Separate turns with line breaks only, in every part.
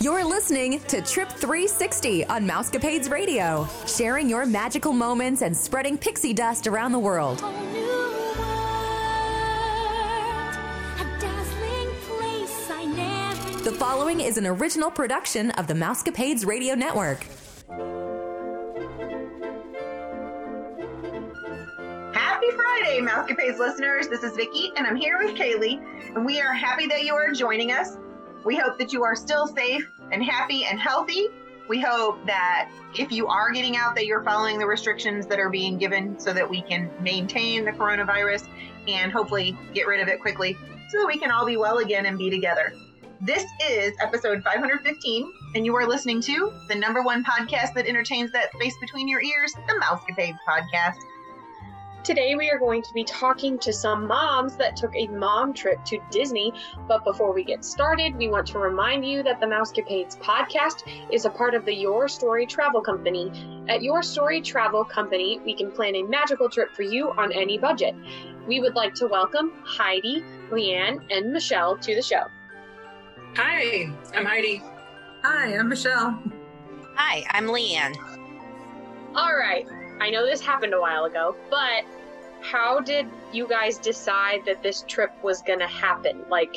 You're listening to Trip 360 on Mousecapades Radio, sharing your magical moments and spreading pixie dust around the world. The following is an original production of the Mousecapades Radio Network.
Happy Friday, Mousecapades listeners. This is Vicki, and I'm here with Kaylee, and we are happy that you are joining us. We hope that you are still safe and happy and healthy. We hope that if you are getting out, that you're following the restrictions that are being given so that we can maintain the coronavirus and hopefully get rid of it quickly so that we can all be well again and be together. This is episode 515, and you are listening to the number one podcast that entertains that space between your ears, the Mousecapades podcast.
Today we are going to be talking to some moms that took a mom trip to Disney. But before we get started, we want to remind you that the Mousecapades podcast is a part of the Your Story Travel Company. At Your Story Travel Company, we can plan a magical trip for you on any budget. We would like to welcome Heidi, Leanne, and Michelle to the show.
Hi, I'm Heidi.
Hi, I'm Michelle.
Hi, I'm Leanne.
All right. I know this happened a while ago, but how did you guys decide that this trip was going to happen? Like,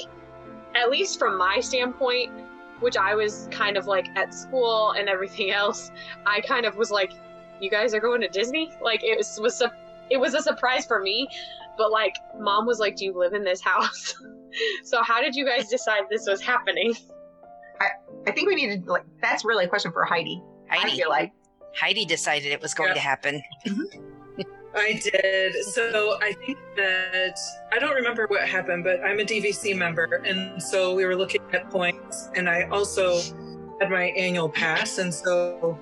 at least from my standpoint, which I was kind of like at school and everything else, I kind of was like, "You guys are going to Disney?" Like, it was was a it was a surprise for me, but like, mom was like, "Do you live in this house?" so, how did you guys decide this was happening?
I, I think we needed like that's really a question for Heidi.
Heidi.
I feel like
Heidi decided it was going
Yeah.
to happen. Mm-hmm.
I did. So I think that I don't remember what happened, but I'm a DVC member, and so we were looking at points, and I also had my annual pass, and so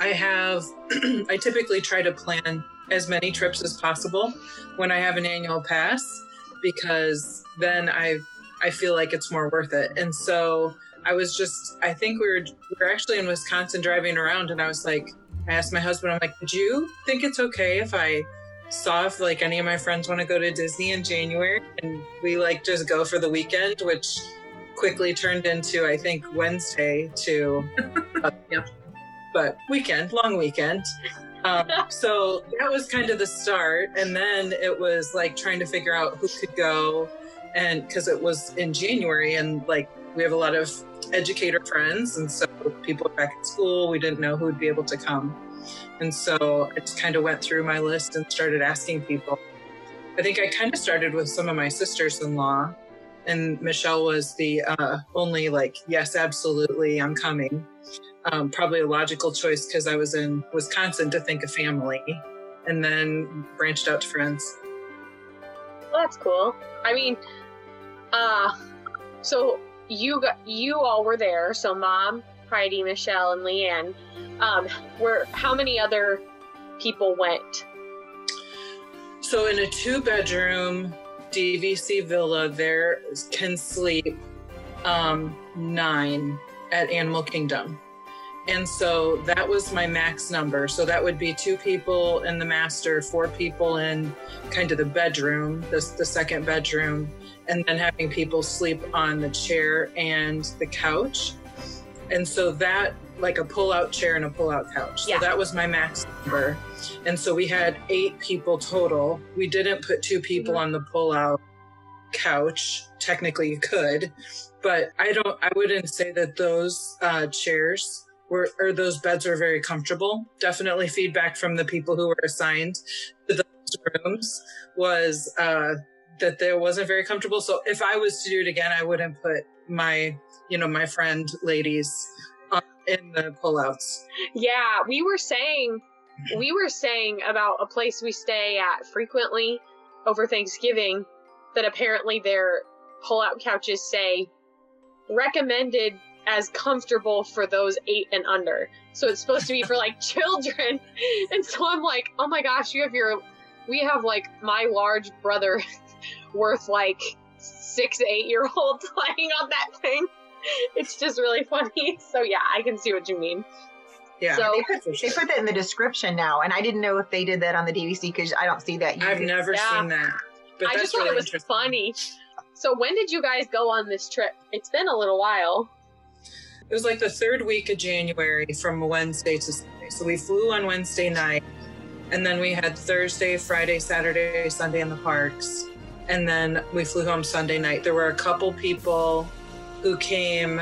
I have. I typically try to plan as many trips as possible when I have an annual pass because then I I feel like it's more worth it, and so. I was just, I think we were, we were actually in Wisconsin driving around and I was like, I asked my husband, I'm like, would you think it's okay if I saw if like any of my friends want to go to Disney in January and we like just go for the weekend, which quickly turned into, I think, Wednesday to, uh,
Yep.
but weekend, long weekend. Um, so that was kind of the start. And then it was like trying to figure out who could go. And because it was in January and like we have a lot of educator friends. And so people back at school. We didn't know who would be able to come. And so I just kind of went through my list and started asking people. I think I kind of started with some of my sisters in law. And Michelle was the uh, only, like, yes, absolutely, I'm coming. Um, probably a logical choice because I was in Wisconsin to think of family and then branched out to friends.
Well, that's cool. I mean, uh, so you got you all were there. So mom, Heidi, Michelle, and Leanne. Um, were how many other people went?
So in a two bedroom DVC villa, there can sleep um, nine at Animal Kingdom. And so that was my max number. So that would be two people in the master, four people in kind of the bedroom, the, the second bedroom, and then having people sleep on the chair and the couch. And so that, like a pull out chair and a pull out couch.
Yeah.
So that was my max number. And so we had eight people total. We didn't put two people on the pull out couch. Technically, you could, but I don't, I wouldn't say that those uh, chairs were, or those beds were very comfortable. Definitely feedback from the people who were assigned to those rooms was uh, that there wasn't very comfortable. So if I was to do it again, I wouldn't put my, you know, my friend ladies uh, in the pullouts.
Yeah, we were saying we were saying about a place we stay at frequently over Thanksgiving that apparently their pull-out couches say recommended as comfortable for those eight and under. So it's supposed to be for like children. And so I'm like, oh my gosh, you have your, we have like my large brother worth like six, eight year olds playing on that thing. It's just really funny. So yeah, I can see what you mean.
Yeah.
So
they put, they put that in the description now, and I didn't know if they did that on the DVC because I don't see that.
I've never
Yeah.
seen that. But
I just thought
really
it was funny. So when did you guys go on this trip? It's been a little while.
it was like the third week of January from Wednesday to Sunday. So we flew on Wednesday night, and then we had Thursday, Friday, Saturday, Sunday in the parks, and then we flew home Sunday night. There were a couple people who came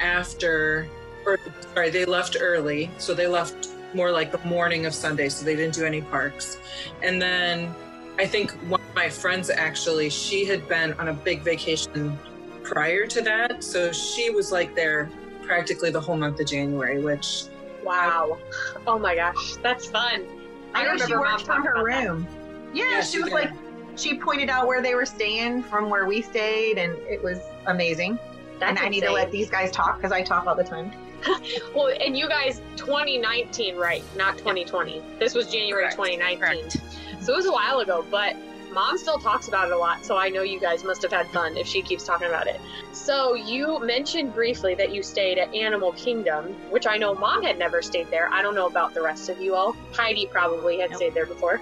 after, or sorry, they left early, so they left more like the morning of Sunday, so they didn't do any parks. And then I think one of my friends actually, she had been on a big vacation prior to that, so she was like there practically the whole month of January, which
Wow. Oh my gosh, that's fun.
I know she
remember Mom
worked from her
about that.
room. Yeah,
Yeah,
she
she
was
did.
like, she pointed out where they were staying from where we stayed, and it was amazing.
That's
and I need to let these guys talk because I talk all the time.
Well, and you guys, 2019, right? Not 2020. This was January
Correct.
2019.
Correct.
So it was a while ago, but mom still talks about it a lot. So I know you guys must have had fun if she keeps talking about it. So you mentioned briefly that you stayed at Animal Kingdom, which I know mom had never stayed there. I don't know about the rest of you all. Heidi probably had
Nope.
stayed there before.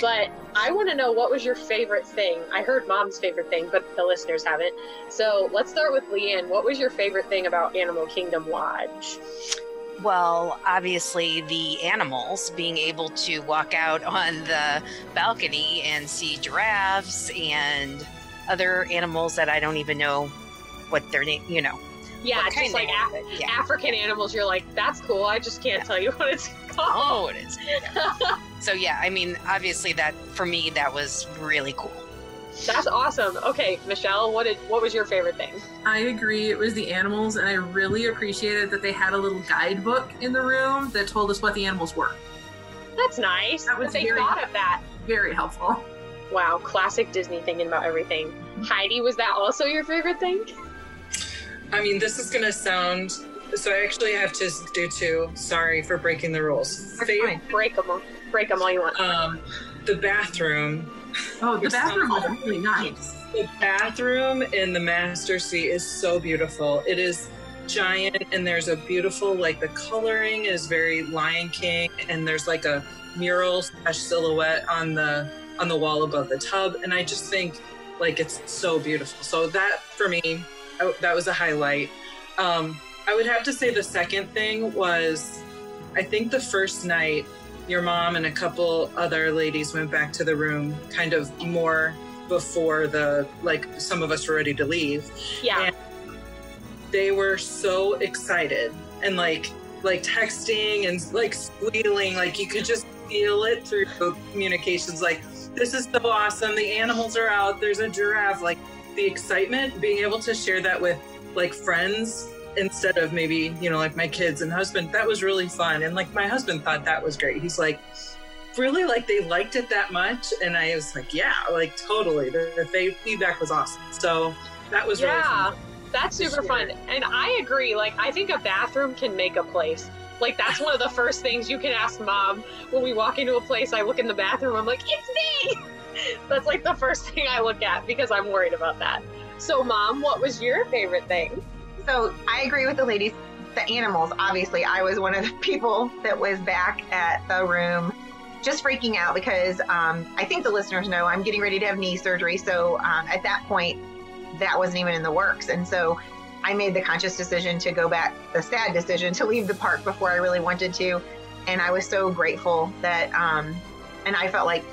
But I want to know what was your favorite thing? I heard mom's favorite thing, but the listeners haven't. So let's start with Leanne. What was your favorite thing about Animal Kingdom Lodge?
Well, obviously, the animals being able to walk out on the balcony and see giraffes and other animals that I don't even know what their name, you know.
Yeah, just like Af-
yeah.
African animals. You're like, that's cool. I just can't tell you what it's oh, called.
Oh, it is. so, yeah, I mean, obviously, that for me, that was really cool.
That's awesome. Okay, Michelle, what did what was your favorite thing?
I agree. It was the animals, and I really appreciated that they had a little guidebook in the room that told us what the animals were.
That's nice.
That was
they
very-
thought of that.
Very helpful.
Wow, classic Disney thinking about everything. Mm-hmm. Heidi, was that also your favorite thing?
I mean, this is going to sound. So I actually have to do two. Sorry for breaking the rules.
That's
Fav-
fine.
Break them, break them all you want.
um, the bathroom.
Oh, the bathroom
so
was really nice.
The bathroom in the master suite is so beautiful. It is giant, and there's a beautiful like the coloring is very Lion King, and there's like a mural slash silhouette on the on the wall above the tub, and I just think like it's so beautiful. So that for me, I- that was a highlight. Um, I would have to say the second thing was, I think the first night, your mom and a couple other ladies went back to the room, kind of more before the like some of us were ready to leave.
Yeah.
And they were so excited and like like texting and like squealing, like you could just feel it through communications. Like this is so awesome. The animals are out. There's a giraffe. Like the excitement, being able to share that with like friends instead of maybe you know like my kids and husband that was really fun and like my husband thought that was great he's like really like they liked it that much and i was like yeah like totally the, the feedback was awesome so that was really
Yeah.
fun
That's super fun. And I agree. Like, I think a bathroom can make a place. Like, that's one of the first things you can ask mom when we walk into a place. I look in the bathroom, I'm like, it's me. That's like the first thing I look at because I'm worried about that. So, mom, what was your favorite thing?
So I agree with the ladies. The animals, obviously, I was one of the people that was back at the room just freaking out because um, I think the listeners know I'm getting ready to have knee surgery. So um, at that point, that wasn't even in the works. And so I made the conscious decision to go back, the sad decision to leave the park before I really wanted to. And I was so grateful that, um, and I felt like,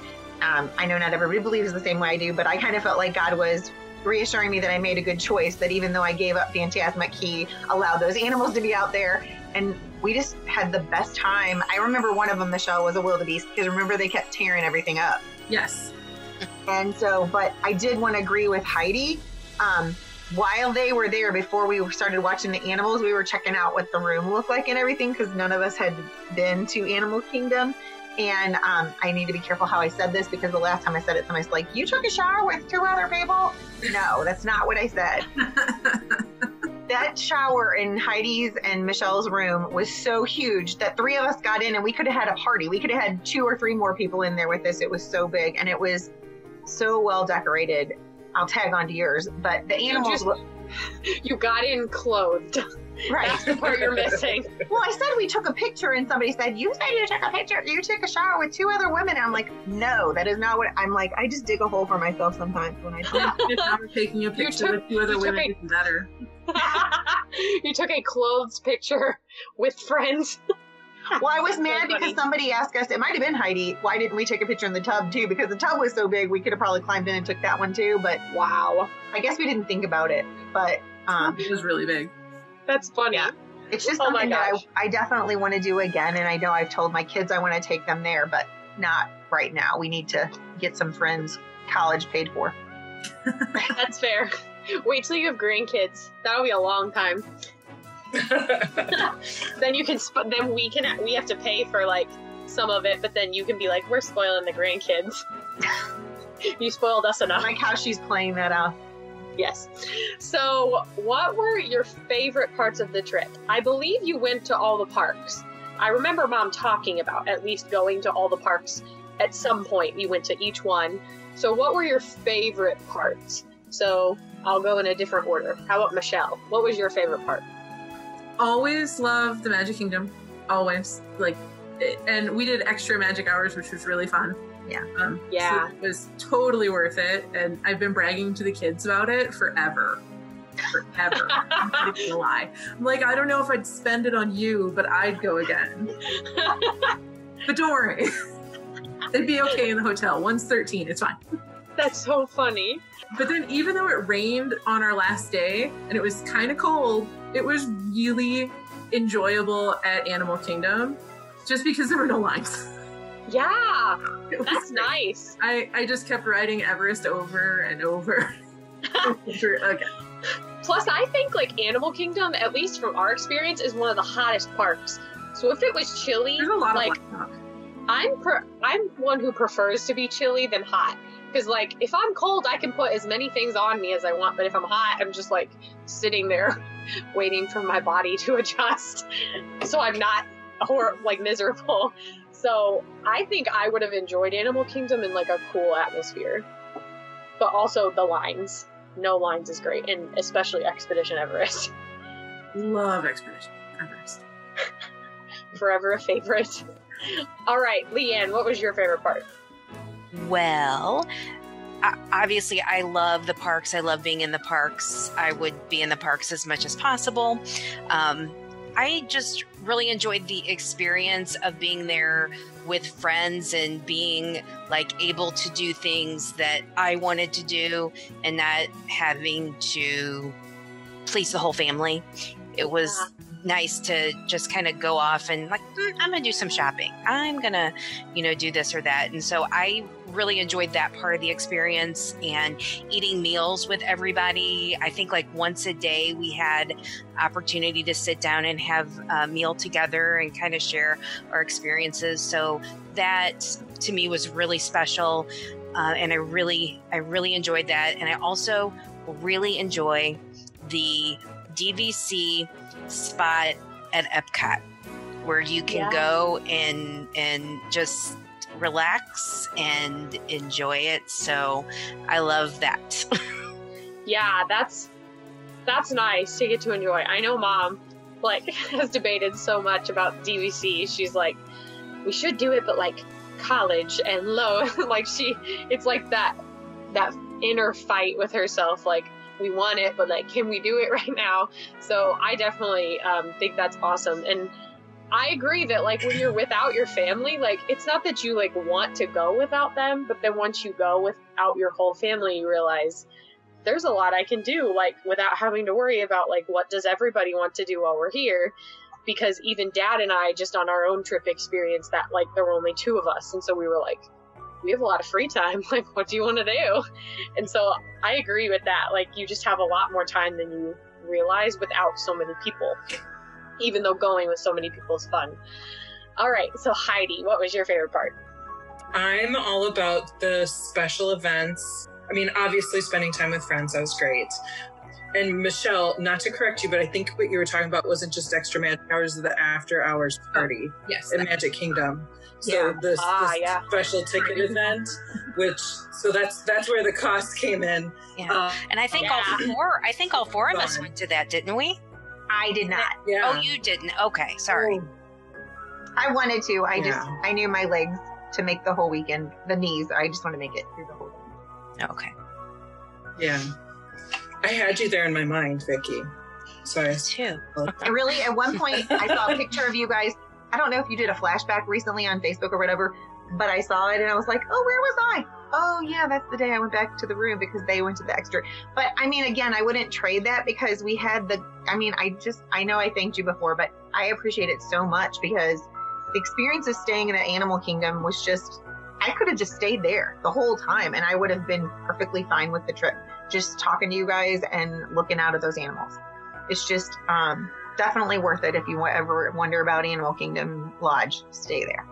um, I know not everybody believes the same way I do, but I kind of felt like God was reassuring me that I made a good choice. That even though I gave up Fantasmic, He allowed those animals to be out there, and we just had the best time. I remember one of them, Michelle, was a wildebeest because remember they kept tearing everything up.
Yes.
And so, but I did want to agree with Heidi. Um, while they were there, before we started watching the animals, we were checking out what the room looked like and everything because none of us had been to Animal Kingdom. And um, I need to be careful how I said this because the last time I said it, somebody's like, You took a shower with two other people? No, that's not what I said. that shower in Heidi's and Michelle's room was so huge that three of us got in and we could have had a party. We could have had two or three more people in there with us. It was so big and it was so well decorated. I'll tag on to yours, but the animals,
just- You got in clothed.
Right?
That's the part you're missing.
Well, I said we took a picture, and somebody said, "You said you took a picture. You took a shower with two other women." And I'm like, "No, that is not what." I'm like, I just dig a hole for myself sometimes when I.
If I'm taking a picture
took-
with two other
you took
women,
a-
even better.
you took a clothes picture with friends.
Well, I was
So
mad
funny.
because somebody asked us, it might have been Heidi, why didn't we take a picture in the tub too? Because the tub was so big, we could have probably climbed in and took that one too, but
Wow,
I guess we didn't think about it. But um,
it was really big.
That's funny.
Yeah. it's just
Oh
something that. I, I definitely want to do again. And I know I've told my kids I want to take them there, but not right now. We need to get some friends' college paid for.
That's fair. Wait till you have grandkids. That'll be a long time. Then you can. Sp- then we can. We have to pay for like some of it, but then you can be like, we're spoiling the grandkids. you spoiled us
I
enough.
like how she's playing that out.
Yes. So, what were your favorite parts of the trip? I believe you went to all the parks. I remember mom talking about at least going to all the parks at some point. You went to each one. So, what were your favorite parts? So, I'll go in a different order. How about Michelle? What was your favorite part?
Always loved the Magic Kingdom. Always like, and we did extra magic hours, which was really fun.
Yeah.
Um,
Yeah.
so it was totally worth it, and I've been bragging to the kids about it forever. Forever. I'm not gonna lie. I'm like, I don't know if I'd spend it on you, but I'd go again. But don't worry. It'd be okay in the hotel. One's 13. It's fine.
That's so funny.
But then, even though it rained on our last day and it was kind of cold, it was really enjoyable at Animal Kingdom just because there were no lines.
Yeah, that's nice.
I, I just kept riding Everest over and over. again.
Plus, I think like Animal Kingdom, at least from our experience, is one of the hottest parks. So if it was chilly,
There's a lot
like
of
I'm per- I'm one who prefers to be chilly than hot. Because like if I'm cold, I can put as many things on me as I want. But if I'm hot, I'm just like sitting there, waiting for my body to adjust, so I'm not hor- like miserable. So I think I would have enjoyed Animal Kingdom in like a cool atmosphere, but also the lines. No lines is great, and especially Expedition Everest.
Love Expedition Everest.
Forever a favorite. All right, Leanne, what was your favorite part?
Well, obviously, I love the parks. I love being in the parks. I would be in the parks as much as possible. Um, I just really enjoyed the experience of being there with friends and being like able to do things that I wanted to do and not having to please the whole family. It was nice to just kind of go off and like "Mm, I'm to do some shopping. I'm to you know, do this or that. And so I really enjoyed that part of the experience and eating meals with everybody. I think like once a day we had opportunity to sit down and have a meal together and kind of share our experiences. So that to me was really special. Uh, and I really, I really enjoyed that. And I also really enjoy the DVC spot at Epcot where you can
Yeah.
go and and just relax and enjoy it. So I love that.
Yeah, that's that's nice to get to enjoy. I know mom like has debated so much about DVC. She's like, we should do it, but like college and low. like she, it's like that that inner fight with herself. Like we want it, but like, can we do it right now? So I definitely um, think that's awesome and. I agree that like when you're without your family, like it's not that you like want to go without them, but then once you go without your whole family, you realize there's a lot I can do, like without having to worry about like what does everybody want to do while we're here. Because even dad and I just on our own trip experienced that like there were only two of us, and so we were like, we have a lot of free time. Like, what do you want to do? And so I agree with that. Like, you just have a lot more time than you realize without so many people. Even though going with so many people is fun. All right, so Heidi, what was your favorite part?
I'm all about the special events. I mean, obviously, spending time with friends, that was great. And Michelle, not to correct you, but I think what you were talking about wasn't just extra magic hours of the after hours party
Yes.
in Magic Kingdom. So
Yeah.
the,
Ah,
the
yeah.
special ticket event, which so that's that's where the cost came in.
Yeah.
Um,
and I think
Yeah.
all four I think all four of us went to that, didn't we?
I did not.
yeah.
Oh, you didn't. Okay, sorry.
I wanted to. I just I knew my legs to make the whole weekend. The knees. I just want to make it through the whole thing.
Okay.
Yeah. I had you there in my mind, Vicky. Sorry.
Too.
really, at one point, I saw a picture of you guys. I don't know if you did a flashback recently on Facebook or whatever, but I saw it and I was like, oh, where was I? Oh, yeah, that's the day I went back to the room because they went to the extra. But I mean, again, I wouldn't trade that because we had the, I mean, I just, I know I thanked you before, but I appreciate it so much because the experience of staying in the animal kingdom was just, I could have just stayed there the whole time and I would have been perfectly fine with the trip. Just talking to you guys and looking out at those animals. It's just, um, definitely worth it if you ever wonder about Animal Kingdom Lodge. Stay there.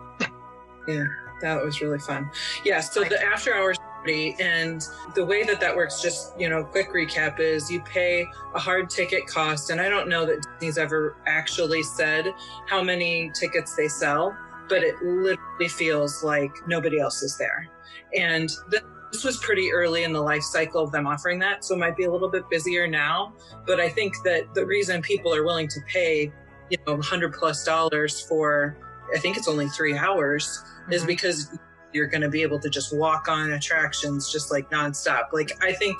Yeah, that was really fun. Yeah, so the after hours party and the way that that works, just, you know, quick recap is you pay a hard ticket cost. And I don't know that Disney's ever actually said how many tickets they sell, but it literally feels like nobody else is there. And the this was pretty early in the life cycle of them offering that, so it might be a little bit busier now. But I think that the reason people are willing to pay, you know, hundred plus dollars for, I think it's only three hours, mm-hmm. is because you're going to be able to just walk on attractions just like nonstop. Like I think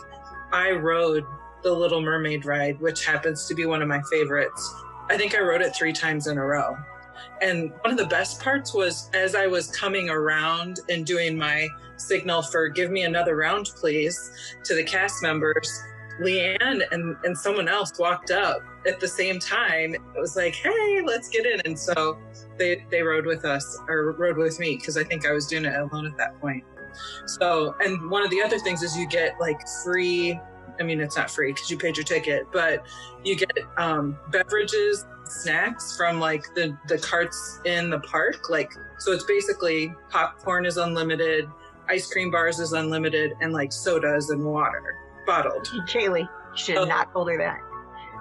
I rode the Little Mermaid ride, which happens to be one of my favorites. I think I rode it three times in a row. And one of the best parts was as I was coming around and doing my signal for give me another round, please, to the cast members, Leanne and, and someone else walked up at the same time. It was like, hey, let's get in. And so they, they rode with us or rode with me because I think I was doing it alone at that point. So, and one of the other things is you get like free, I mean, it's not free because you paid your ticket, but you get um, beverages, snacks from like the, the carts in the park. Like, so it's basically popcorn is unlimited, ice cream bars is unlimited and like sodas and water bottled.
Kaylee, should have not told her that.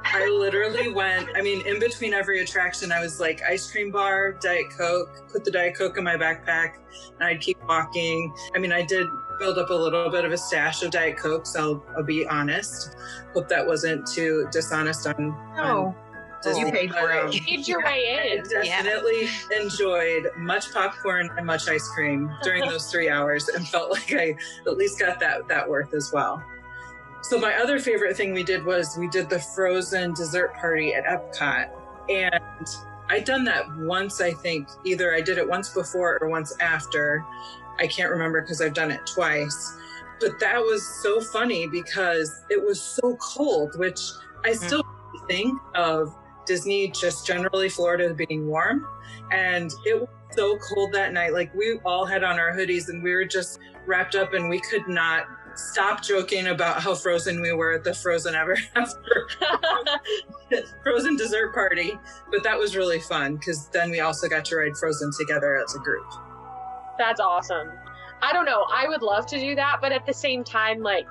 I literally went, I mean, in between every attraction, I was like, ice cream bar, Diet Coke, put the Diet Coke in my backpack, and I'd keep walking. I mean, I did build up a little bit of a stash of Diet Coke, so I'll, I'll be honest. Hope that wasn't too dishonest on,
no.
on
Disney. You paid for it.
Um, you paid your way in.
I definitely yeah. enjoyed much popcorn and much ice cream during those three hours and felt like I at least got that that worth as well. So my other favorite thing we did was we did the frozen dessert party at Epcot. And I'd done that once, I think. Either I did it once before or once after. I can't remember because I've done it twice. But that was so funny because it was so cold, which I mm. still mm. think of Disney, just generally Florida being warm. And it was so cold that night. Like we all had on our hoodies and we were just wrapped up and we could not stop joking about how frozen we were at the Frozen Ever After Frozen dessert party. But that was really fun because then we also got to ride Frozen together as a group.
That's awesome. I don't know. I would love to do that, but at the same time, like,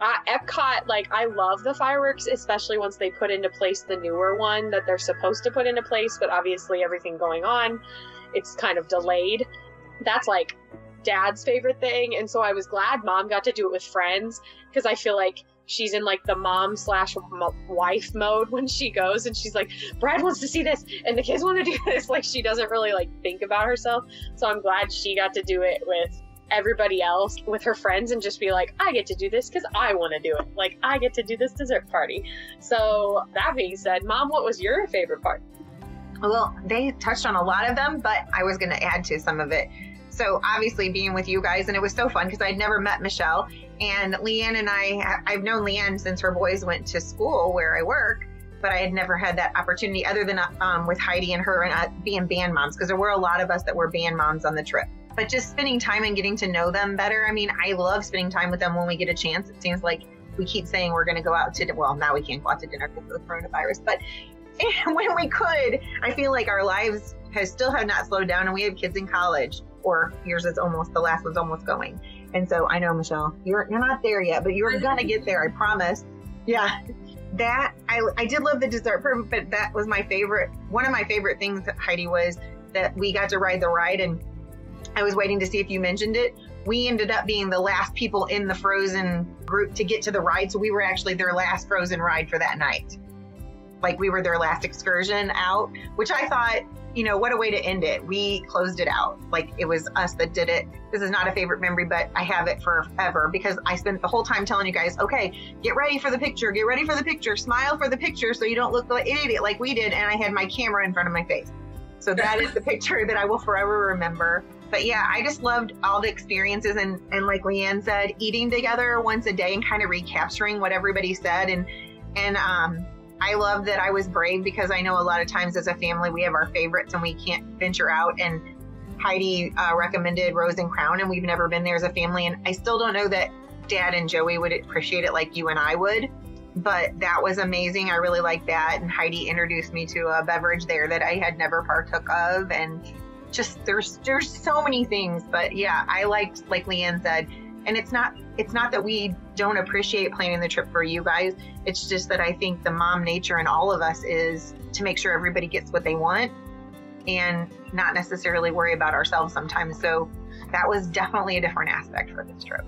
uh, Epcot, like I love the fireworks, especially once they put into place the newer one that they're supposed to put into place, but obviously everything going on, it's kind of delayed. That's like dad's favorite thing, and so I was glad mom got to do it with friends because I feel like she's in like the mom slash wife mode when she goes and she's like brad wants to see this and the kids want to do this like she doesn't really like think about herself so i'm glad she got to do it with everybody else with her friends and just be like, I get to do this because I want to do it. Like, I get to do this dessert party. So, that being said, Mom, what was your favorite part?
Well, they touched on a lot of them, but I was going to add to some of it. So, obviously, being with you guys, and it was so fun because I'd never met Michelle. And Leanne and I, I've known Leanne since her boys went to school where I work but I had never had that opportunity other than um, with Heidi and her and uh, being band moms because there were a lot of us that were band moms on the trip but just spending time and getting to know them better. I mean, I love spending time with them when we get a chance. It seems like we keep saying we're going to go out to, well, now we can't go out to dinner because of the coronavirus, but when we could, I feel like our lives has still have not slowed down and we have kids in college yours is almost, the last one's almost going. And so I know, Michelle, you're, you're not there yet, but you're to get there. I promise. Yeah that I, I did love the dessert part, but that was my favorite one of my favorite things heidi was that we got to ride the ride and I was waiting to see if you mentioned it. We ended up being the last people in the Frozen group to get to the ride, so we were actually their last Frozen ride for that night. like we were their last excursion out, which I thought, you know, what a way to end it. We closed it out. Like it was us that did it. This is not a favorite memory, but I have it forever because I spent the whole time telling you guys, okay, get ready for the picture, get ready for the picture, smile for the picture so you don't look like an idiot like we did. And I had my camera in front of my face. So that is the picture that I will forever remember. But yeah, I just loved all the experiences and, and like Leanne said, eating together once a day and kind of recapturing what everybody said. And, and, um, I love that I was brave because I know a lot of times as a family we have our favorites and we can't venture out. And Heidi uh, recommended Rose and Crown, and we've never been there as a family. And I still don't know that Dad and Joey would appreciate it like you and I would. But that was amazing. I really like that. And Heidi introduced me to a beverage there that I had never partook of, and just there's there's so many things. But yeah, I liked like Leanne said, and it's not it's not that we don't appreciate planning the trip for you guys. It's just that I think the mom nature in all of us is to make sure everybody gets what they want and not necessarily worry about ourselves sometimes. So that was definitely a different aspect for this trip.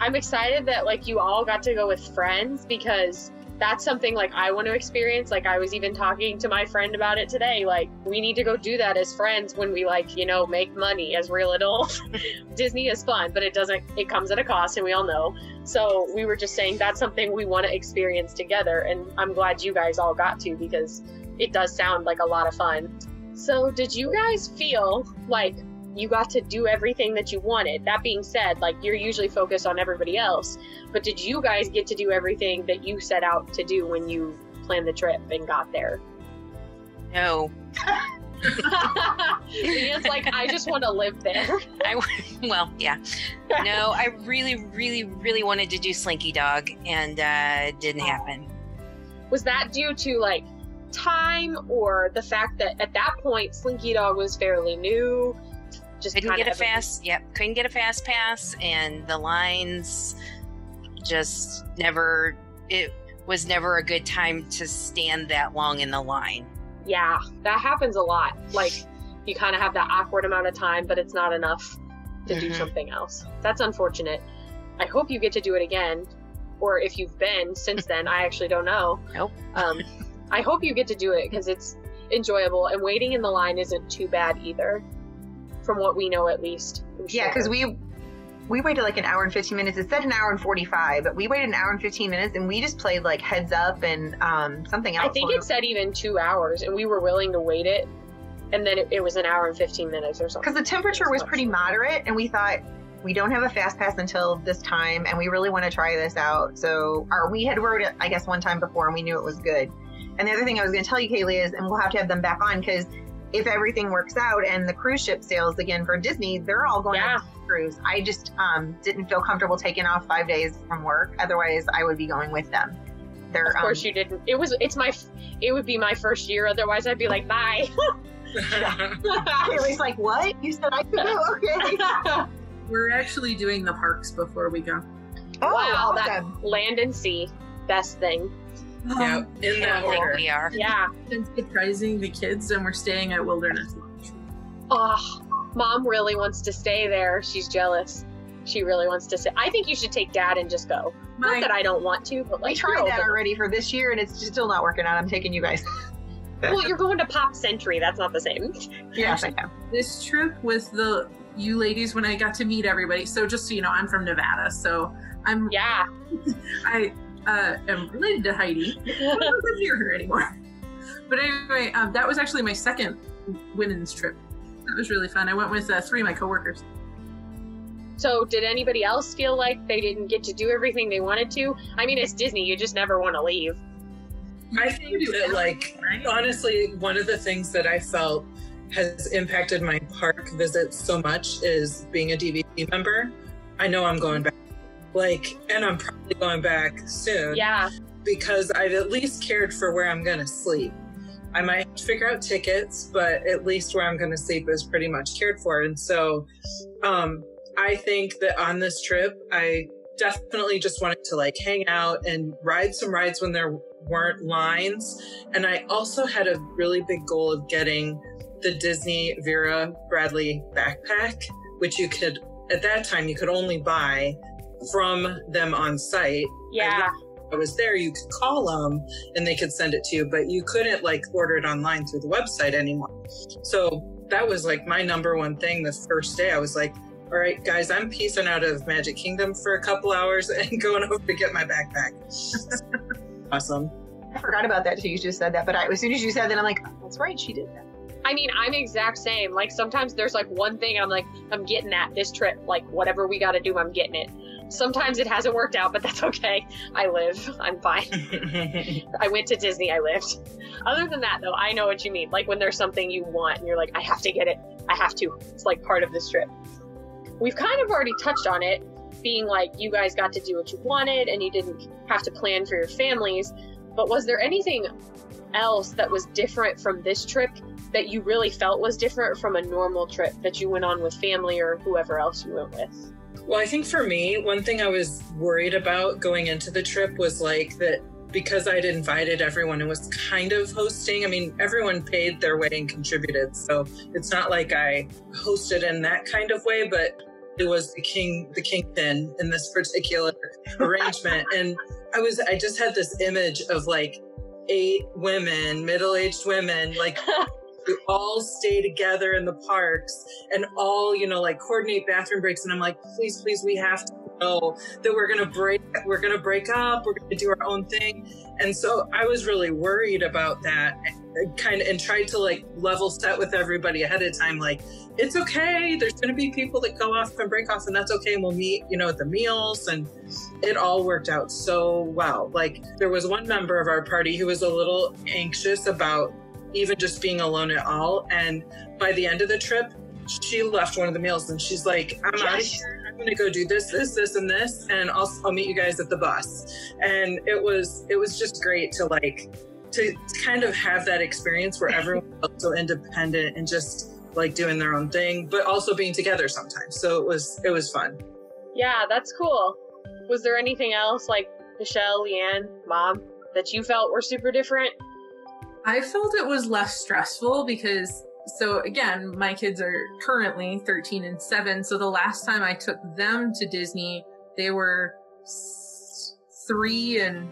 I'm excited that like you all got to go with friends because that's something like I want to experience. Like I was even talking to my friend about it today. Like we need to go do that as friends when we like, you know, make money as real adults. Disney is fun, but it doesn't it comes at a cost and we all know. So we were just saying that's something we want to experience together and I'm glad you guys all got to because it does sound like a lot of fun. So did you guys feel like you got to do everything that you wanted. That being said, like you're usually focused on everybody else, but did you guys get to do everything that you set out to do when you planned the trip and got there?
No.
it's like, I just want to live there.
I well, yeah. No, I really, really, really wanted to do Slinky Dog, and uh, it didn't happen.
Was that due to like time or the fact that at that point Slinky Dog was fairly new?
Just couldn't get a fast. Yep, couldn't get a fast pass, and the lines just never. It was never a good time to stand that long in the line.
Yeah, that happens a lot. Like you kind of have that awkward amount of time, but it's not enough to mm-hmm. do something else. That's unfortunate. I hope you get to do it again, or if you've been since then, I actually don't know.
Nope.
Um, I hope you get to do it because it's enjoyable, and waiting in the line isn't too bad either from what we know at least.
Yeah, because we we waited like an hour and 15 minutes. It said an hour and 45, but we waited an hour and 15 minutes and we just played like heads up and um, something else.
I think it said even two hours and we were willing to wait it. And then it, it was an hour and 15 minutes or something.
Because the temperature was pretty moderate and we thought, we don't have a fast pass until this time and we really want to try this out. So, or we had rode it, I guess, one time before and we knew it was good. And the other thing I was going to tell you, Kaylee, is, and we'll have to have them back on because if everything works out and the cruise ship sails again for Disney, they're all going yeah. on cruise. I just um, didn't feel comfortable taking off five days from work. Otherwise, I would be going with them.
They're, of course, um, you didn't. It was. It's my. It would be my first year. Otherwise, I'd be like, bye.
Haley's like, what? You said I could go. Okay.
We're actually doing the parks before we go.
Oh, wow! That land and sea, best thing.
Yeah, um, in that order.
We are.
Yeah.
And surprising the kids, and we're staying at Wilderness Lodge.
Oh, mom really wants to stay there. She's jealous. She really wants to stay. I think you should take dad and just go. My, not that I don't want to, but like.
We tried that already for this year, and it's still not working out. I'm taking you guys.
well, you're going to Pop Century. That's not the same.
Yes, I know.
This trip with the you ladies when I got to meet everybody. So just so you know, I'm from Nevada, so I'm
yeah.
I uh, am related to Heidi. I don't live near her anymore. But anyway, um, that was actually my second women's trip. That was really fun. I went with uh, three of my coworkers.
So, did anybody else feel like they didn't get to do everything they wanted to? I mean, it's Disney; you just never want to leave.
I think that, like, honestly, one of the things that I felt has impacted my park visits so much is being a DVC member. I know I'm going back like, and I'm probably going back soon.
Yeah.
Because I've at least cared for where I'm going to sleep. I might have to figure out tickets, but at least where I'm going to sleep is pretty much cared for. And so, um, I think that on this trip, I definitely just wanted to like hang out and ride some rides when there weren't lines. And I also had a really big goal of getting the Disney Vera Bradley backpack, which you could, at that time, you could only buy from them on site.
Yeah.
I was there, you could call them and they could send it to you, but you couldn't like order it online through the website anymore. So that was like my number one thing the first day. I was like, all right, guys, I'm piecing out of Magic Kingdom for a couple hours and going over to get my backpack. awesome.
I forgot about that till you just said that. But I, as soon as you said that, I'm like, oh, that's right, she did that.
I mean, I'm exact same. Like sometimes there's like one thing I'm like, I'm getting that this trip. Like whatever we got to do, I'm getting it. Sometimes it hasn't worked out, but that's okay. I live. I'm fine. I went to Disney. I lived. Other than that, though, I know what you mean. Like when there's something you want and you're like, I have to get it. I have to. It's like part of this trip. We've kind of already touched on it, being like you guys got to do what you wanted and you didn't have to plan for your families. But was there anything else that was different from this trip that you really felt was different from a normal trip that you went on with family or whoever else you went with?
Well, I think for me, one thing I was worried about going into the trip was like that because I'd invited everyone and was kind of hosting. I mean, everyone paid their way and contributed. So it's not like I hosted in that kind of way, but it was the king, the kingpin in this particular arrangement. and I was, I just had this image of like eight women, middle aged women, like we all stay together in the parks and all, you know, like coordinate bathroom breaks. And I'm like, please, please, we have to know that we're to break, we're to break up, we're to do our own thing. And so I was really worried about that kind of and tried to like level set with everybody ahead of time. Like, it's okay. There's to be people that go off and break off and that's okay. And we'll meet, you know, at the meals and it all worked out so well. Like there was one member of our party who was a little anxious about even just being alone at all. And by the end of the trip, she left one of the meals and she's like, I'm out of here. I'm gonna go do this, this, this, and this, and I'll I'll meet you guys at the bus. And it was it was just great to like to kind of have that experience where everyone felt so independent and just like doing their own thing, but also being together sometimes. So it was it was fun.
Yeah, that's cool. Was there anything else like Michelle, Leanne, Mom, that you felt were super different?
I felt it was less stressful because, so again, my kids are currently 13 and 7. So the last time I took them to Disney, they were s- three and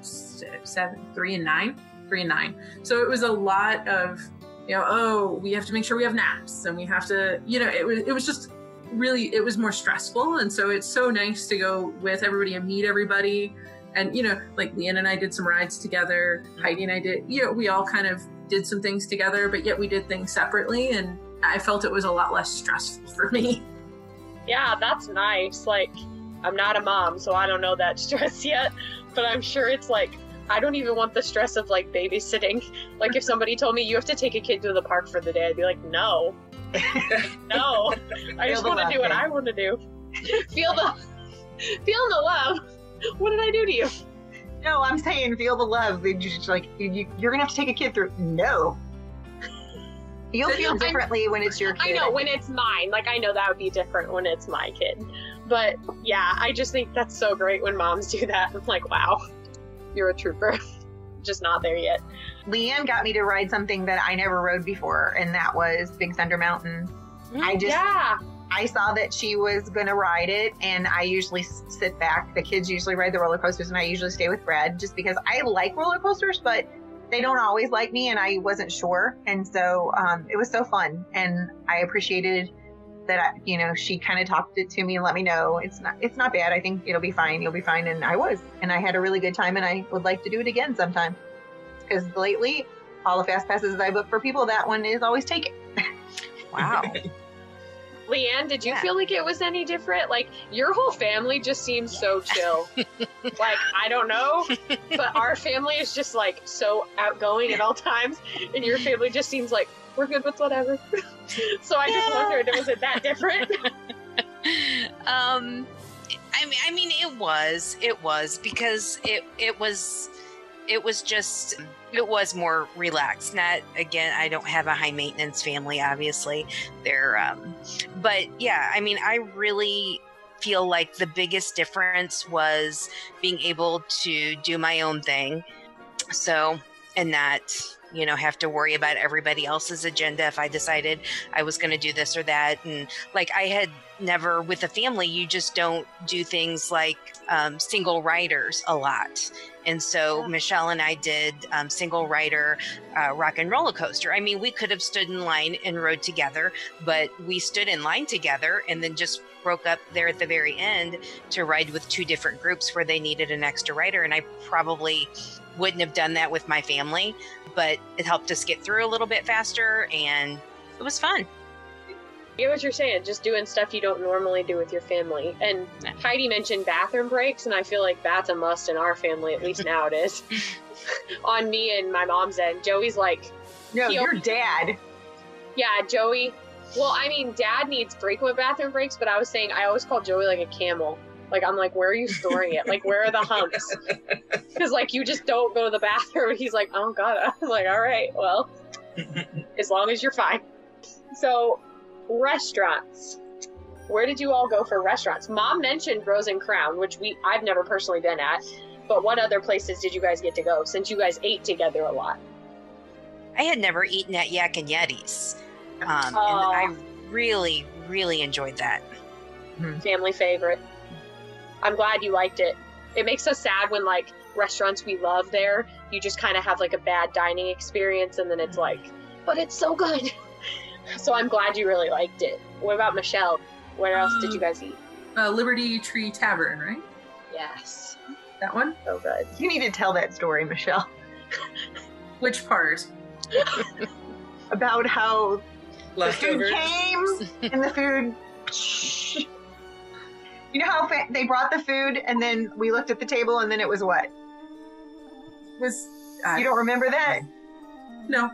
seven, three and nine, three and nine. So it was a lot of, you know, oh, we have to make sure we have naps and we have to, you know, it was, it was just really, it was more stressful. And so it's so nice to go with everybody and meet everybody and you know like leanne and i did some rides together heidi and i did you know we all kind of did some things together but yet we did things separately and i felt it was a lot less stressful for me
yeah that's nice like i'm not a mom so i don't know that stress yet but i'm sure it's like I don't even want the stress of like babysitting. Like if somebody told me you have to take a kid to the park for the day, I'd be like, no, no. I just want to do what I want to do. feel the feel the love. What did I do to you?
No, I'm saying feel the love. Just like you, you're gonna have to take a kid through. No, you'll feel differently when it's your kid.
I know when it's mine. Like I know that would be different when it's my kid. But yeah, I just think that's so great when moms do that. I'm like, wow, you're a trooper. just not there yet.
Leanne got me to ride something that I never rode before, and that was Big Thunder Mountain. Mm, I just
yeah.
I saw that she was going to ride it, and I usually sit back. The kids usually ride the roller coasters, and I usually stay with Brad just because I like roller coasters, but they don't always like me, and I wasn't sure. And so um, it was so fun, and I appreciated that I, you know she kind of talked it to me and let me know it's not it's not bad. I think it'll be fine. You'll be fine, and I was, and I had a really good time, and I would like to do it again sometime because lately all the fast passes I book for people, that one is always taken.
Wow.
Leanne, did you
Yeah.
feel like it was any different? Like your whole family just seems so chill. like I don't know, but our family is just like so outgoing at all times, and your family just seems like we're good with whatever. so I just
Yeah.
wondered, was it that different?
um I mean I mean it was it was because it it was it was just it was more relaxed. Not again I don't have a high maintenance family obviously. They're um but yeah I mean I really feel like the biggest difference was being able to do my own thing. So and not you know have to worry about everybody else's agenda if i decided i was going to do this or that and like i had never with a family you just don't do things like um, single riders a lot and so yeah. michelle and i did um, single rider uh, rock and roller coaster i mean we could have stood in line and rode together but we stood in line together and then just broke up there at the very end to ride with two different groups where they needed an extra rider and i probably wouldn't have done that with my family but it helped us get through a little bit faster and it was fun
I get what you're saying, just doing stuff you don't normally do with your family. And Heidi mentioned bathroom breaks, and I feel like that's a must in our family, at least now it is. On me and my mom's end. Joey's like,
No, your dad.
Yeah, Joey. Well, I mean, dad needs frequent bathroom breaks, but I was saying I always call Joey like a camel. Like, I'm like, where are you storing it? Like, where are the humps? Because, like, you just don't go to the bathroom. He's like, oh, God. I'm like, all right, well, as long as you're fine. So, restaurants. Where did you all go for restaurants? Mom mentioned Rose and Crown, which we I've never personally been at. But what other places did you guys get to go since you guys ate together a lot?
I had never eaten at Yak and Yeti's. Um, and I really, really enjoyed that.
Hmm. Family favorite. I'm glad you liked it. It makes us sad when like restaurants we love there, you just kind of have like a bad dining experience, and then it's like, but it's so good. So I'm glad you really liked it. What about Michelle? Where else did you guys eat?
Uh, Liberty Tree Tavern, right?
Yes.
That one?
So good.
You need to tell that story, Michelle.
Which part?
About how
Leftovers.
the food came and the food. You know how fa- they brought the food and then we looked at the table and then it was what?
Was uh,
You don't remember that?
no?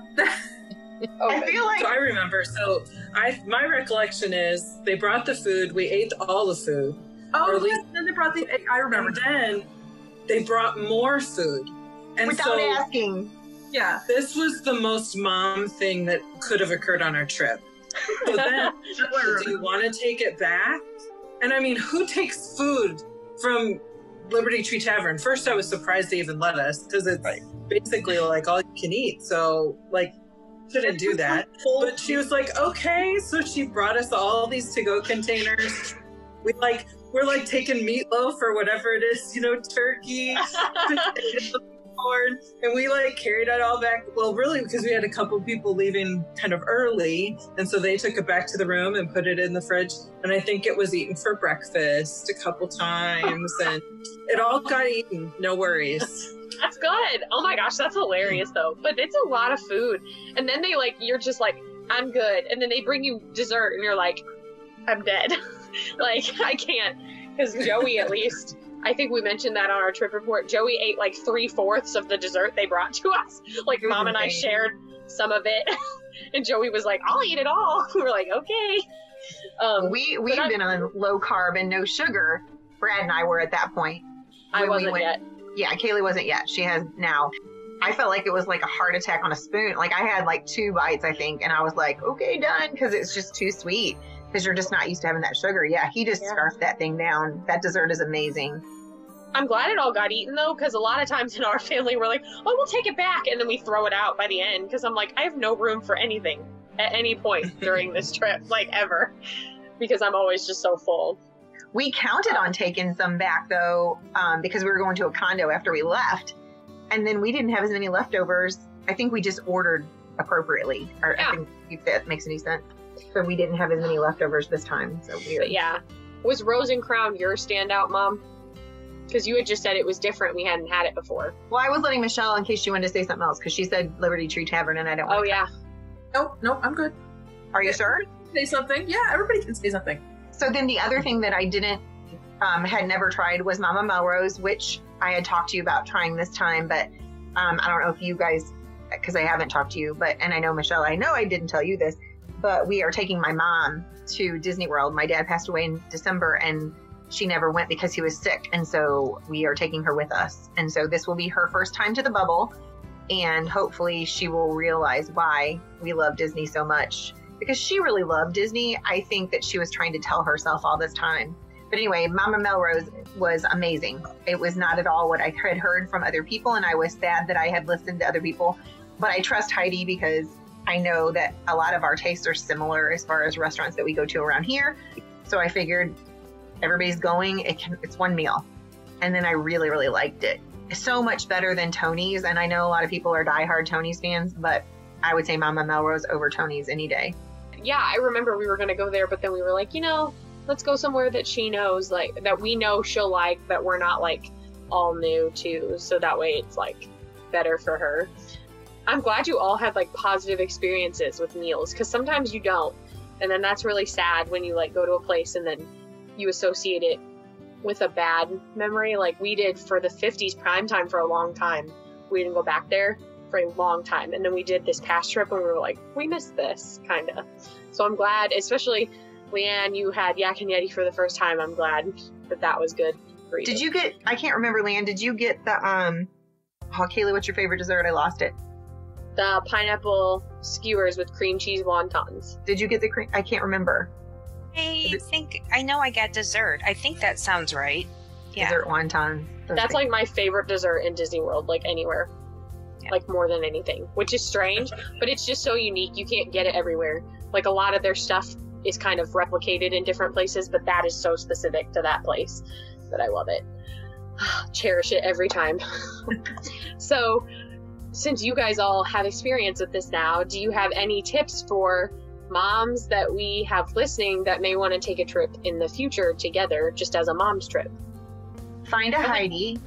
Oh, I feel like
So I remember. So I, my recollection is they brought the food. We ate all the food,
oh,
Or at least-
yes, then they brought the. I remember.
and then they brought more food. And
without
so
asking.
Yeah.
this was the most mom thing that could have occurred on our trip. So then, do you want to take it back? And I mean, who takes food from Liberty Tree Tavern? First, I was surprised they even let us because it's basically like all you can eat. So, like, shouldn't do that. But she was like, okay. So she brought us all these to go containers. We like, we're like taking meatloaf or whatever it is, you know, turkey, and we like carried it all back. Well, really, because we had a couple people leaving kind of early, and so they took it back to the room and put it in the fridge. And I think it was eaten for breakfast a couple times, and it all got eaten. No worries.
That's good. Oh my gosh, that's hilarious though. But it's a lot of food. And then they like you're just like, I'm good. And then they bring you dessert and you're like, I'm dead. like I can't. Because Joey at least I think we mentioned that on our trip report. Joey ate like three fourths of the dessert they brought to us. Like mom and I shared some of it. and Joey was like, I'll eat it all. We were like, okay. Um
We we've been on low carb and no sugar. Brad and I were at that point.
I wasn't
went-
yet.
Yeah, Kaylee wasn't yet. She has now. I felt like it was like a heart attack on a spoon. Like I had like two bites, I think, and I was like, okay, done, because it's just too sweet. Because you're just not used to having that sugar. Yeah, he just
Yeah.
scarfed that thing down. That dessert is amazing.
I'm glad it all got eaten though, because a lot of times in our family we're like, oh, we'll take it back, and then we throw it out by the end. Because I'm like, I have no room for anything at any point during this trip, like ever, because I'm always just so full.
We counted on taking some back though, um, because we were going to a condo after we left, and then we didn't have as many leftovers. I think we just ordered appropriately, or
Yeah.
I think if that makes any sense. So we didn't have as many leftovers this time. So weird.
But yeah, was Rose and Crown your standout, Mom? Because you had just said it was different. We hadn't had it before.
Well, I was letting Michelle in case she wanted to say something else because she said Liberty Tree Tavern, and I don't.
Oh
wanna-
yeah,
Nope, nope, I'm good.
Are you sure?
Say something. Yeah, everybody can say something.
So then the other thing that I didn't, um, had never tried was Mama Melrose, which I had talked to you about trying this time, but um, I don't know if you guys, because I haven't talked to you, but and I know Michelle, I know I didn't tell you this, but we are taking my mom to Disney World. My dad passed away in December, and she never went because he was sick, and so we are taking her with us, and so this will be her first time to the bubble, and hopefully she will realize why we love Disney so much because she really loved Disney. I think that she was trying to tell herself all this time But anyway, Mama Melrose was amazing. It was not at all what I had heard from other people, and I was sad that I had listened to other people. But I trust Heidi because I know that a lot of our tastes are similar as far as restaurants that we go to around here. So I figured everybody's going, it can, it's one meal. And then I really, really liked it. So much better than Tony's. And I know a lot of people are diehard Tony's fans, but I would say Mama Melrose over Tony's any day.
Yeah, I remember we were going to go there, but then we were like, you know, let's go somewhere that she knows, like, that we know she'll like, that we're not, like, all new to. So that way it's, like, better for her. I'm glad you all had, like, positive experiences with meals, because sometimes you don't. And then that's really sad when you, like, go to a place and then you associate it with a bad memory like we did for the 50s prime time for a long time. We didn't go back there for a long time. And then we did this past trip and we were like, we missed this, kind of. So I'm glad, especially Leanne, you had Yak and Yeti for the first time. I'm glad that that was good for you.
Did you get, I can't remember, Leanne, did you get the, um, oh, Kaylee, what's your favorite dessert? I lost it.
The pineapple skewers with cream cheese wontons.
Did you get the cream? I can't remember.
I think I know I got dessert. I think that sounds right. Yeah.
Dessert wontons. Those
That's
things.
like my favorite dessert in Disney World, like anywhere.
Yeah.
Like more than anything, which is strange, but it's just so unique. You can't get it everywhere. Like a lot of their stuff is kind of replicated in different places, but that is so specific to that place that I love it. Cherish it every time. so, since you guys all have experience with this now, do you have any tips for moms that we have listening that may want to take a trip in the future together, just as a mom's trip?
Find a Heidi.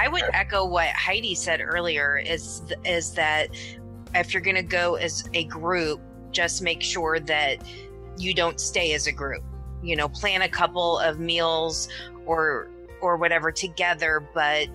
I would echo what Heidi said earlier is is that if you're going to go as a group, just make sure that you don't stay as a group. You know, plan a couple of meals or or whatever together, but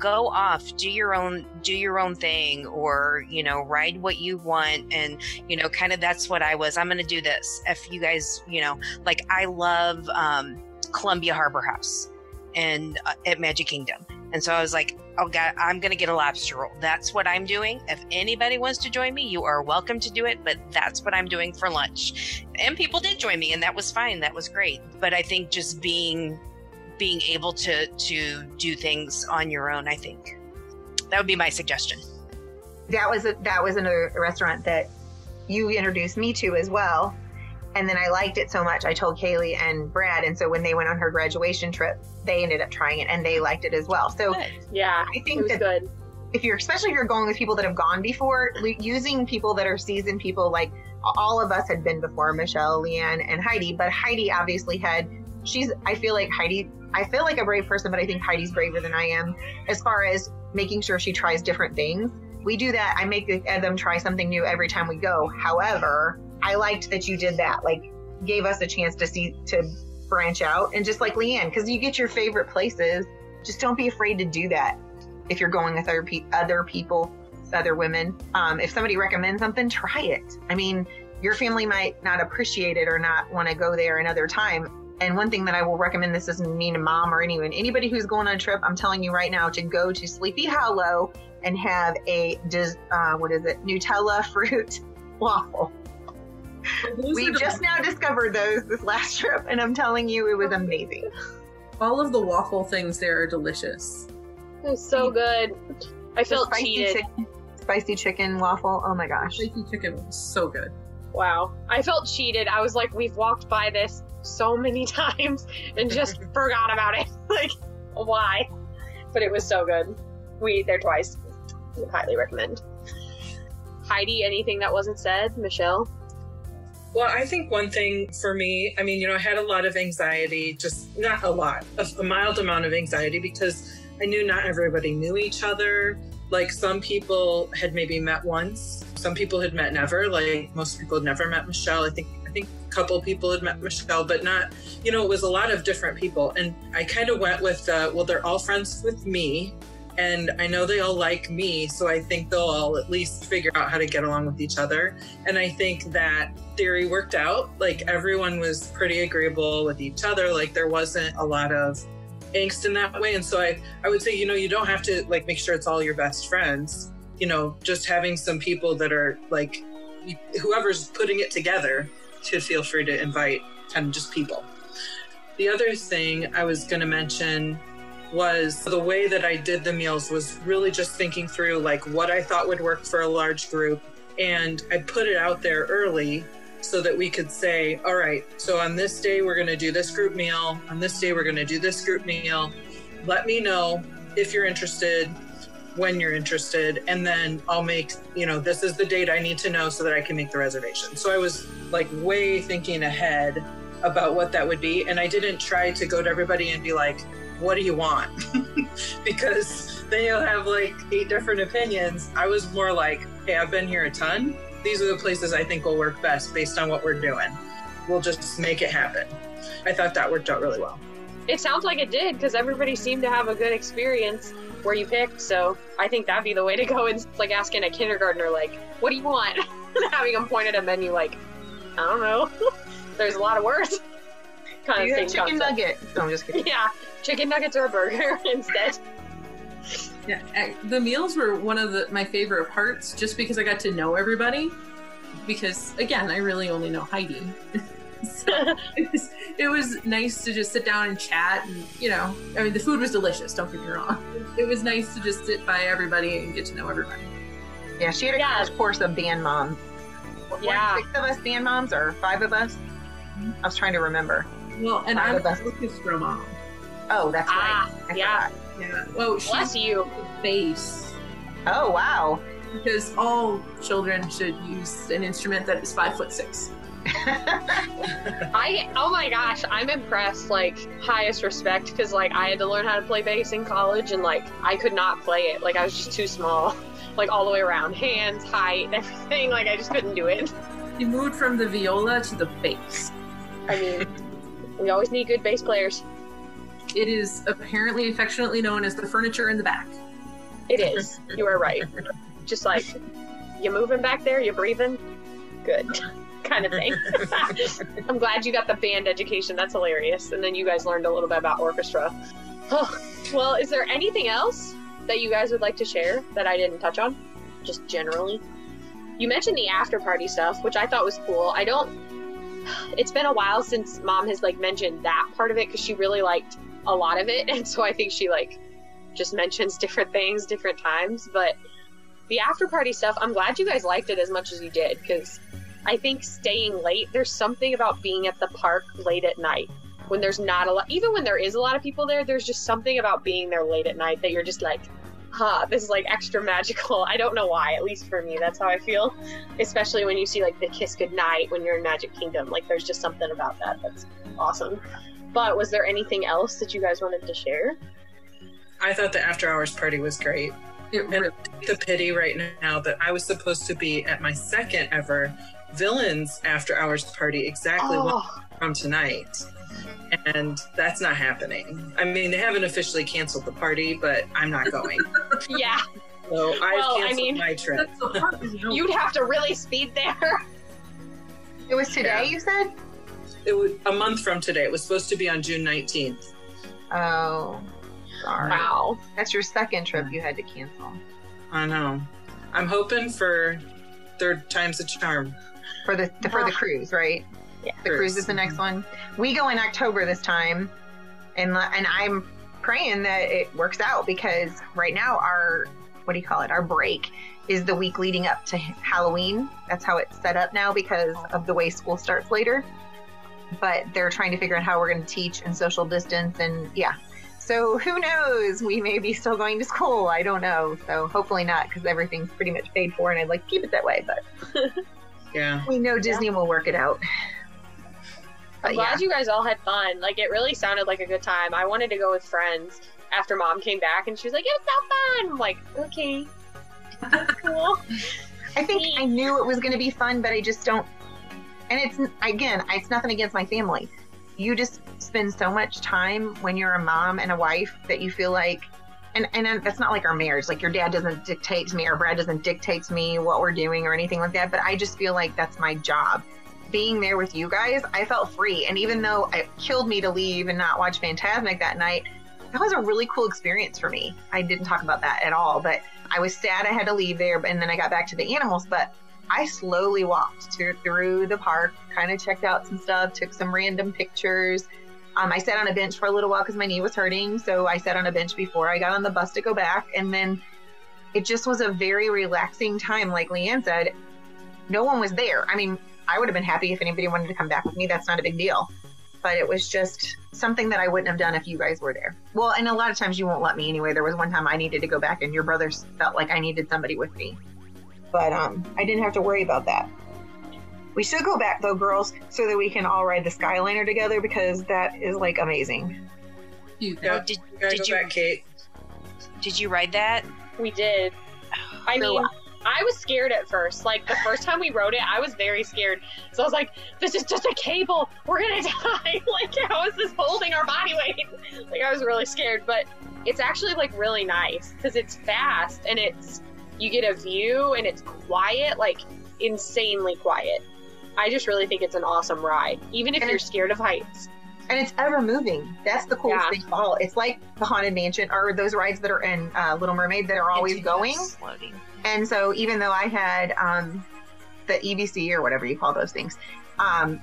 go off, do your own do your own thing or, you know, ride what you want and, you know, kind of that's what I was. I'm going to do this. If you guys, you know, like I love um Columbia Harbour House and uh, at Magic Kingdom. And so I was like, oh God, I'm going to get a lobster roll. That's what I'm doing. If anybody wants to join me, you are welcome to do it, but that's what I'm doing for lunch. And people did join me and that was fine. That was great. But I think just being being able to to do things on your own, I think. That would be my suggestion.
that was a, that was another restaurant that you introduced me to as well. And then I liked it so much, I told Kaylee and Brad. And so when they went on her graduation trip, they ended up trying it and they liked it as well. So
Good.
Yeah,
I
it
think
was
that
good.
if you're, especially if you're going with people that have gone before, using people that are seasoned people, like all of us had been before, Michelle, Leanne, and Heidi. But Heidi obviously had, she's, I feel like Heidi, I feel like a brave person, but I think Heidi's braver than I am as far as making sure she tries different things. We do that. I make them try something new every time we go. However, I liked that you did that. Like, gave us a chance to see, to branch out. And just like Leanne, because you get your favorite places, just don't be afraid to do that if you're going with other, pe- other people, other women. Um, if somebody recommends something, try it. I mean, your family might not appreciate it or not want to go there another time. And one thing that I will recommend this doesn't mean a mom or anyone, anybody who's going on a trip, I'm telling you right now to go to Sleepy Hollow and have a, uh, what is it, Nutella fruit waffle.
Those
We just now discovered those this last trip, and I'm telling you, it was amazing.
all of the waffle things there are delicious.
It was so good. I
The
felt
spicy
cheated.
chicken, spicy chicken waffle. Oh my gosh.
Spicy chicken was so good.
Wow. I felt cheated. I was like, we've walked by this so many times and just forgot about it. Like, why? But it was so good. We ate there twice. Highly recommend. Heidi, anything that wasn't said? Michelle?
Well, I think one thing for me, I mean, you know, I had a lot of anxiety, just not a lot, a, a mild amount of anxiety because I knew not everybody knew each other. Like some people had maybe met once, some people had met never. Like most people had never met Michelle. I think I think a couple people had met Michelle, but not, you know, it was a lot of different people. And I kind of went with, uh, well, they're all friends with me, and I know they all like me, so I think they'll all at least figure out how to get along with each other. And I think that theory worked out. Like everyone was pretty agreeable with each other. Like there wasn't a lot of angst in that way. And so I, I would say, you know, you don't have to like make sure it's all your best friends. You know, just having some people that are like whoever's putting it together should feel free to invite kind of just people. The other thing I was going to mention was the way that I did the meals was really just thinking through like what I thought would work for a large group. And I put it out there early so that we could say, all right, so on this day, we're going to do this group meal. On this day, we're going to do this group meal. Let me know if you're interested, when you're interested, and then I'll make, you know, this is the date I need to know so that I can make the reservation. So I was like way thinking ahead about what that would be. And I didn't try to go to everybody and be like, what do you want? because then you'll have like eight different opinions. I was more like, hey, I've been here a ton. These are the places I think will work best based on what we're doing. We'll just make it happen. I thought that worked out really well.
It sounds like it did because everybody seemed to have a good experience where you picked. So I think that'd be the way to go. It's like asking a kindergartner, like, what do you want? and having them point at a menu, like, I don't know. There's a lot of words.
Kind you of have chicken concept. nugget. No, I'm just kidding.
Yeah, chicken nuggets or a burger instead.
Yeah, the meals were one of the, my favorite parts, just because I got to know everybody. Because again, I really only know Heidi. So it, was, it was nice to just sit down and chat, and you know, I mean, the food was delicious. Don't get me wrong. It was nice to just sit by everybody and get to know everybody.
Yeah, she had a yeah. crash course of band moms.
Yeah,
six of us band moms, or five of us. I was trying to remember.
Well, and five I'm a orchestra mom.
Oh, that's ah,
right. yeah.
Forgot. Yeah. Well,
bless you.
Bass.
Oh wow.
Because all children should use an instrument that is five foot six.
I oh my gosh, I'm impressed. Like highest respect because like I had to learn how to play bass in college and like I could not play it. Like I was just too small, like all the way around, hands, height, everything. Like I just couldn't do it.
You moved from the viola to the bass.
I mean, we always need good bass players.
It is apparently affectionately known as the furniture in the back.
It is. you are right. Just like you moving back there, you breathing, good kind of thing. I'm glad you got the band education. That's hilarious. And then you guys learned a little bit about orchestra. Oh, well, is there anything else that you guys would like to share that I didn't touch on? Just generally. You mentioned the after party stuff, which I thought was cool. I don't. It's been a while since mom has like mentioned that part of it because she really liked a lot of it, and so I think she like just mentions different things different times. But the after party stuff, I'm glad you guys liked it as much as you did because I think staying late. There's something about being at the park late at night when there's not a lot. Even when there is a lot of people there, there's just something about being there late at night that you're just like, huh, this is like extra magical. I don't know why, at least for me, that's how I feel. Especially when you see like the kiss goodnight when you're in Magic Kingdom. Like there's just something about that that's awesome. But was there anything else that you guys wanted to share?
I thought the after hours party was great. It really the pity right now that I was supposed to be at my second ever villains after hours party exactly oh. from tonight. And that's not happening. I mean, they haven't officially canceled the party, but I'm not going.
yeah.
So I've well, canceled I mean, my trip.
you'd have to really speed there.
It was today, yeah. you said?
It was a month from today. It was supposed to be on June 19th.
Oh, sorry.
Wow.
That's your second trip you had to cancel.
I know. I'm hoping for third time's a charm.
For the, the for the uh-huh. cruise, right?
Yeah.
The cruise is the next one. We go in October this time, and and I'm praying that it works out because right now our what do you call it? Our break is the week leading up to Halloween. That's how it's set up now because of the way school starts later but they're trying to figure out how we're going to teach and social distance and yeah so who knows we may be still going to school i don't know so hopefully not because everything's pretty much paid for and i'd like to keep it that way but
yeah.
We know disney yeah. will work it out.
But i'm glad yeah. you guys all had fun. Like it really sounded like a good time. I wanted to go with friends after mom came back and she was like it was so fun. I'm like okay. Cool.
I think i knew it was going to be fun but i just don't and it's again, it's nothing against my family. You just spend so much time when you're a mom and a wife that you feel like, and and that's not like our marriage. Like your dad doesn't dictate to me, or Brad doesn't dictate to me what we're doing or anything like that. But I just feel like that's my job. Being there with you guys, I felt free. And even though it killed me to leave and not watch Fantasmic that night, that was a really cool experience for me. I didn't talk about that at all, but I was sad I had to leave there, and then I got back to the animals. But I slowly walked to, through the park, kind of checked out some stuff, took some random pictures. Um, I sat on a bench for a little while because my knee was hurting. So I sat on a bench before I got on the bus to go back. And then it just was a very relaxing time. Like Leanne said, no one was there. I mean, I would have been happy if anybody wanted to come back with me. That's not a big deal. But it was just something that I wouldn't have done if you guys were there. Well, and a lot of times you won't let me anyway. There was one time I needed to go back and your brothers felt like I needed somebody with me. But um, I didn't have to worry about that. We should go back though, girls, so that we can all ride the Skyliner together because that is like amazing.
You
Yeah,
Did,
you
did
go
you
back, Kate.
did you ride that?
We did. I
For a
mean. I was scared at first. Like the first time we rode it, I was very scared. So I was like, "This is just a cable. We're gonna die. like, how is this holding our body weight?" Like, I was really scared. But it's actually like really nice because it's fast and it's you get a view and it's quiet, like insanely quiet. I just really think it's an awesome ride, even if
And
you're scared of heights.
and it's ever moving. That's the coolest
Yeah.
thing of all. It's like the Haunted Mansion or those rides that are in uh, Little Mermaid that are always going.
Floating.
And so even though I had um, the EBC or whatever you call those things, um,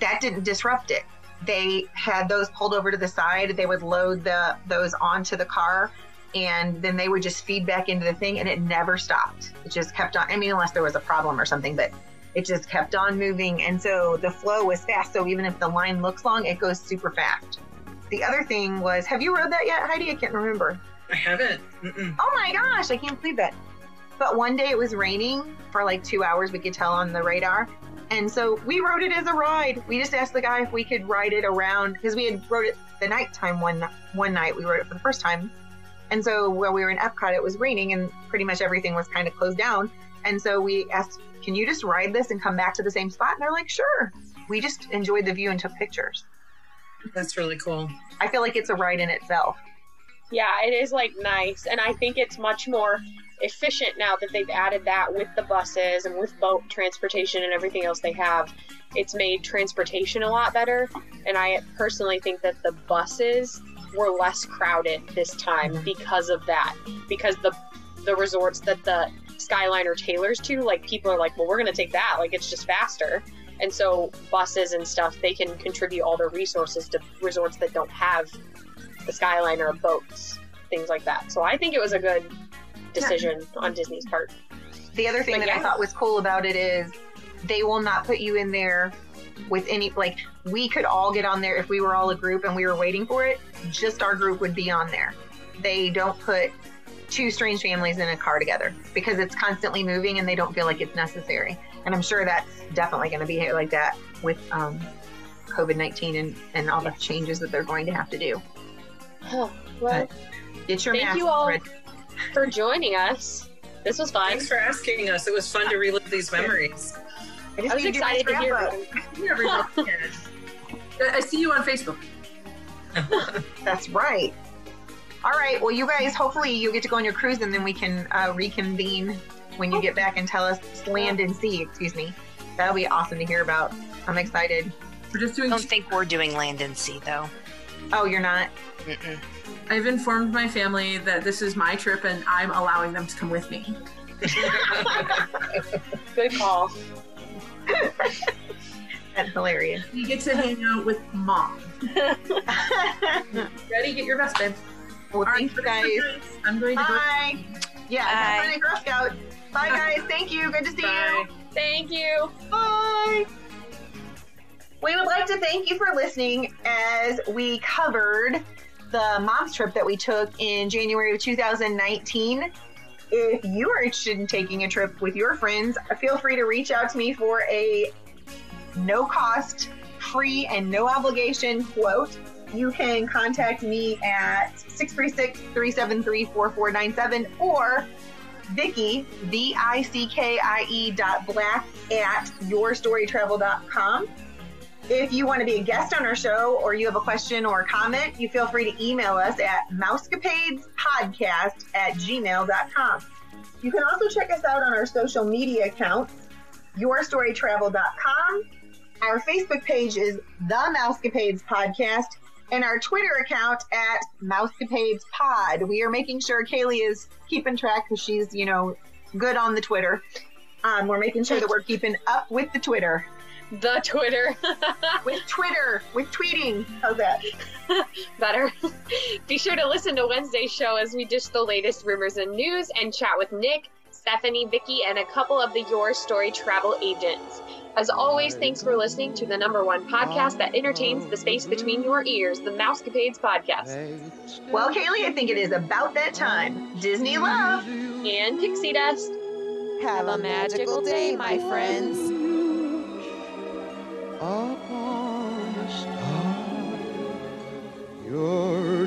that didn't disrupt it. They had those pulled over to the side. They would load the those onto the car, and then they would just feed back into the thing, and it never stopped. It just kept on. I mean, unless there was a problem or something, but it just kept on moving, and so the flow was fast. So even if the line looks long, it goes super fast. The other thing was, have you rode that yet, Heidi? I can't remember.
I haven't. Mm-mm.
Oh my gosh, I can't believe that. But one day it was raining for like two hours, we could tell on the radar. And so we rode it as a ride. We just asked the guy if we could ride it around because we had rode it the nighttime one one night. We rode it for the first time. And so while we were in Epcot, it was raining and pretty much everything was kind of closed down. And so we asked, can you just ride this and come back to the same spot? And they're like, sure. We just enjoyed the view and took pictures.
That's really cool.
I feel like it's a ride in itself.
Yeah, it is like nice, and I think it's much more efficient now that they've added that with the buses and with boat transportation and everything else they have. It's made transportation a lot better, and I personally think that the buses were less crowded this time because of that. Because the the resorts that the Skyliner tailors to, like people are like, well, we're gonna take that, like it's just faster. And so buses and stuff, they can contribute all their resources to resorts that don't have the Skyliner boats, things like that. So I think it was a good decision on Disney's part.
The other thing
But
that I thought was cool about it is they will not put you in there with any like we could all get on there if we were all a group and we were waiting for it. Just our group would be on there. They don't put two strange families in a car together because it's constantly moving and they don't feel like it's necessary. And I'm sure that's definitely going to be like that with um, COVID 19 and, and all the changes that they're going to have to do.
well,
Get your
Thank
mask
you all.
ready.
for joining us. This was fun.
Thanks for asking us. It was fun to relive these memories.
I just
I was
need
excited to
wrap
hear
up.
You. I see you on Facebook.
That's right. All right. Well, you guys, hopefully you'll get to go on your cruise and then we can uh, reconvene when you get back and tell us land and sea. Excuse me. That'll be awesome to hear about. I'm excited.
We're just doing.
I don't think we're doing land and sea though.
Oh, you're not?
Mm-mm.
I've informed my family that this is my trip and I'm allowing them to come with me.
Good call.
That's hilarious.
You get to hang out with mom. Ready? Get your vest, babe.
Well,
All right,
thank you guys.
I'm going to go.
Bye. Yeah, have fun Girl Scout. Bye, guys. Thank you. Good to see
Bye.
you.
Thank you.
Bye. We would like to thank you for listening as we covered the mom's trip that we took in January of 2019. If you are interested in taking a trip with your friends, feel free to reach out to me for a no cost, free, and no obligation quote. You can contact me at 636 373 4497 or Vickie, V I C K I E dot black at yourstorytravel.com. If you want to be a guest on our show or you have a question or a comment, you feel free to email us at mousecapadespodcast at gmail.com. You can also check us out on our social media accounts, yourstorytravel.com. Our Facebook page is The Mousecapades Podcast, and our Twitter account at Mousecapades Pod. We are making sure Kaylee is keeping track because she's, you know, good on the Twitter. Um, we're making sure that we're keeping up with the Twitter.
The Twitter.
with Twitter, with tweeting. How's that?
Better. Be sure to listen to Wednesday's show as we dish the latest rumors and news and chat with Nick, Stephanie, Vickie, and a couple of the Your Story travel agents. As always, thanks for listening to the number one podcast that entertains the space between your ears, the Mousecapades Podcast.
Well, Kaylee, I think it is about that time. Disney love
and pixie dust.
Have a magical day, my friends.
upon a star. Your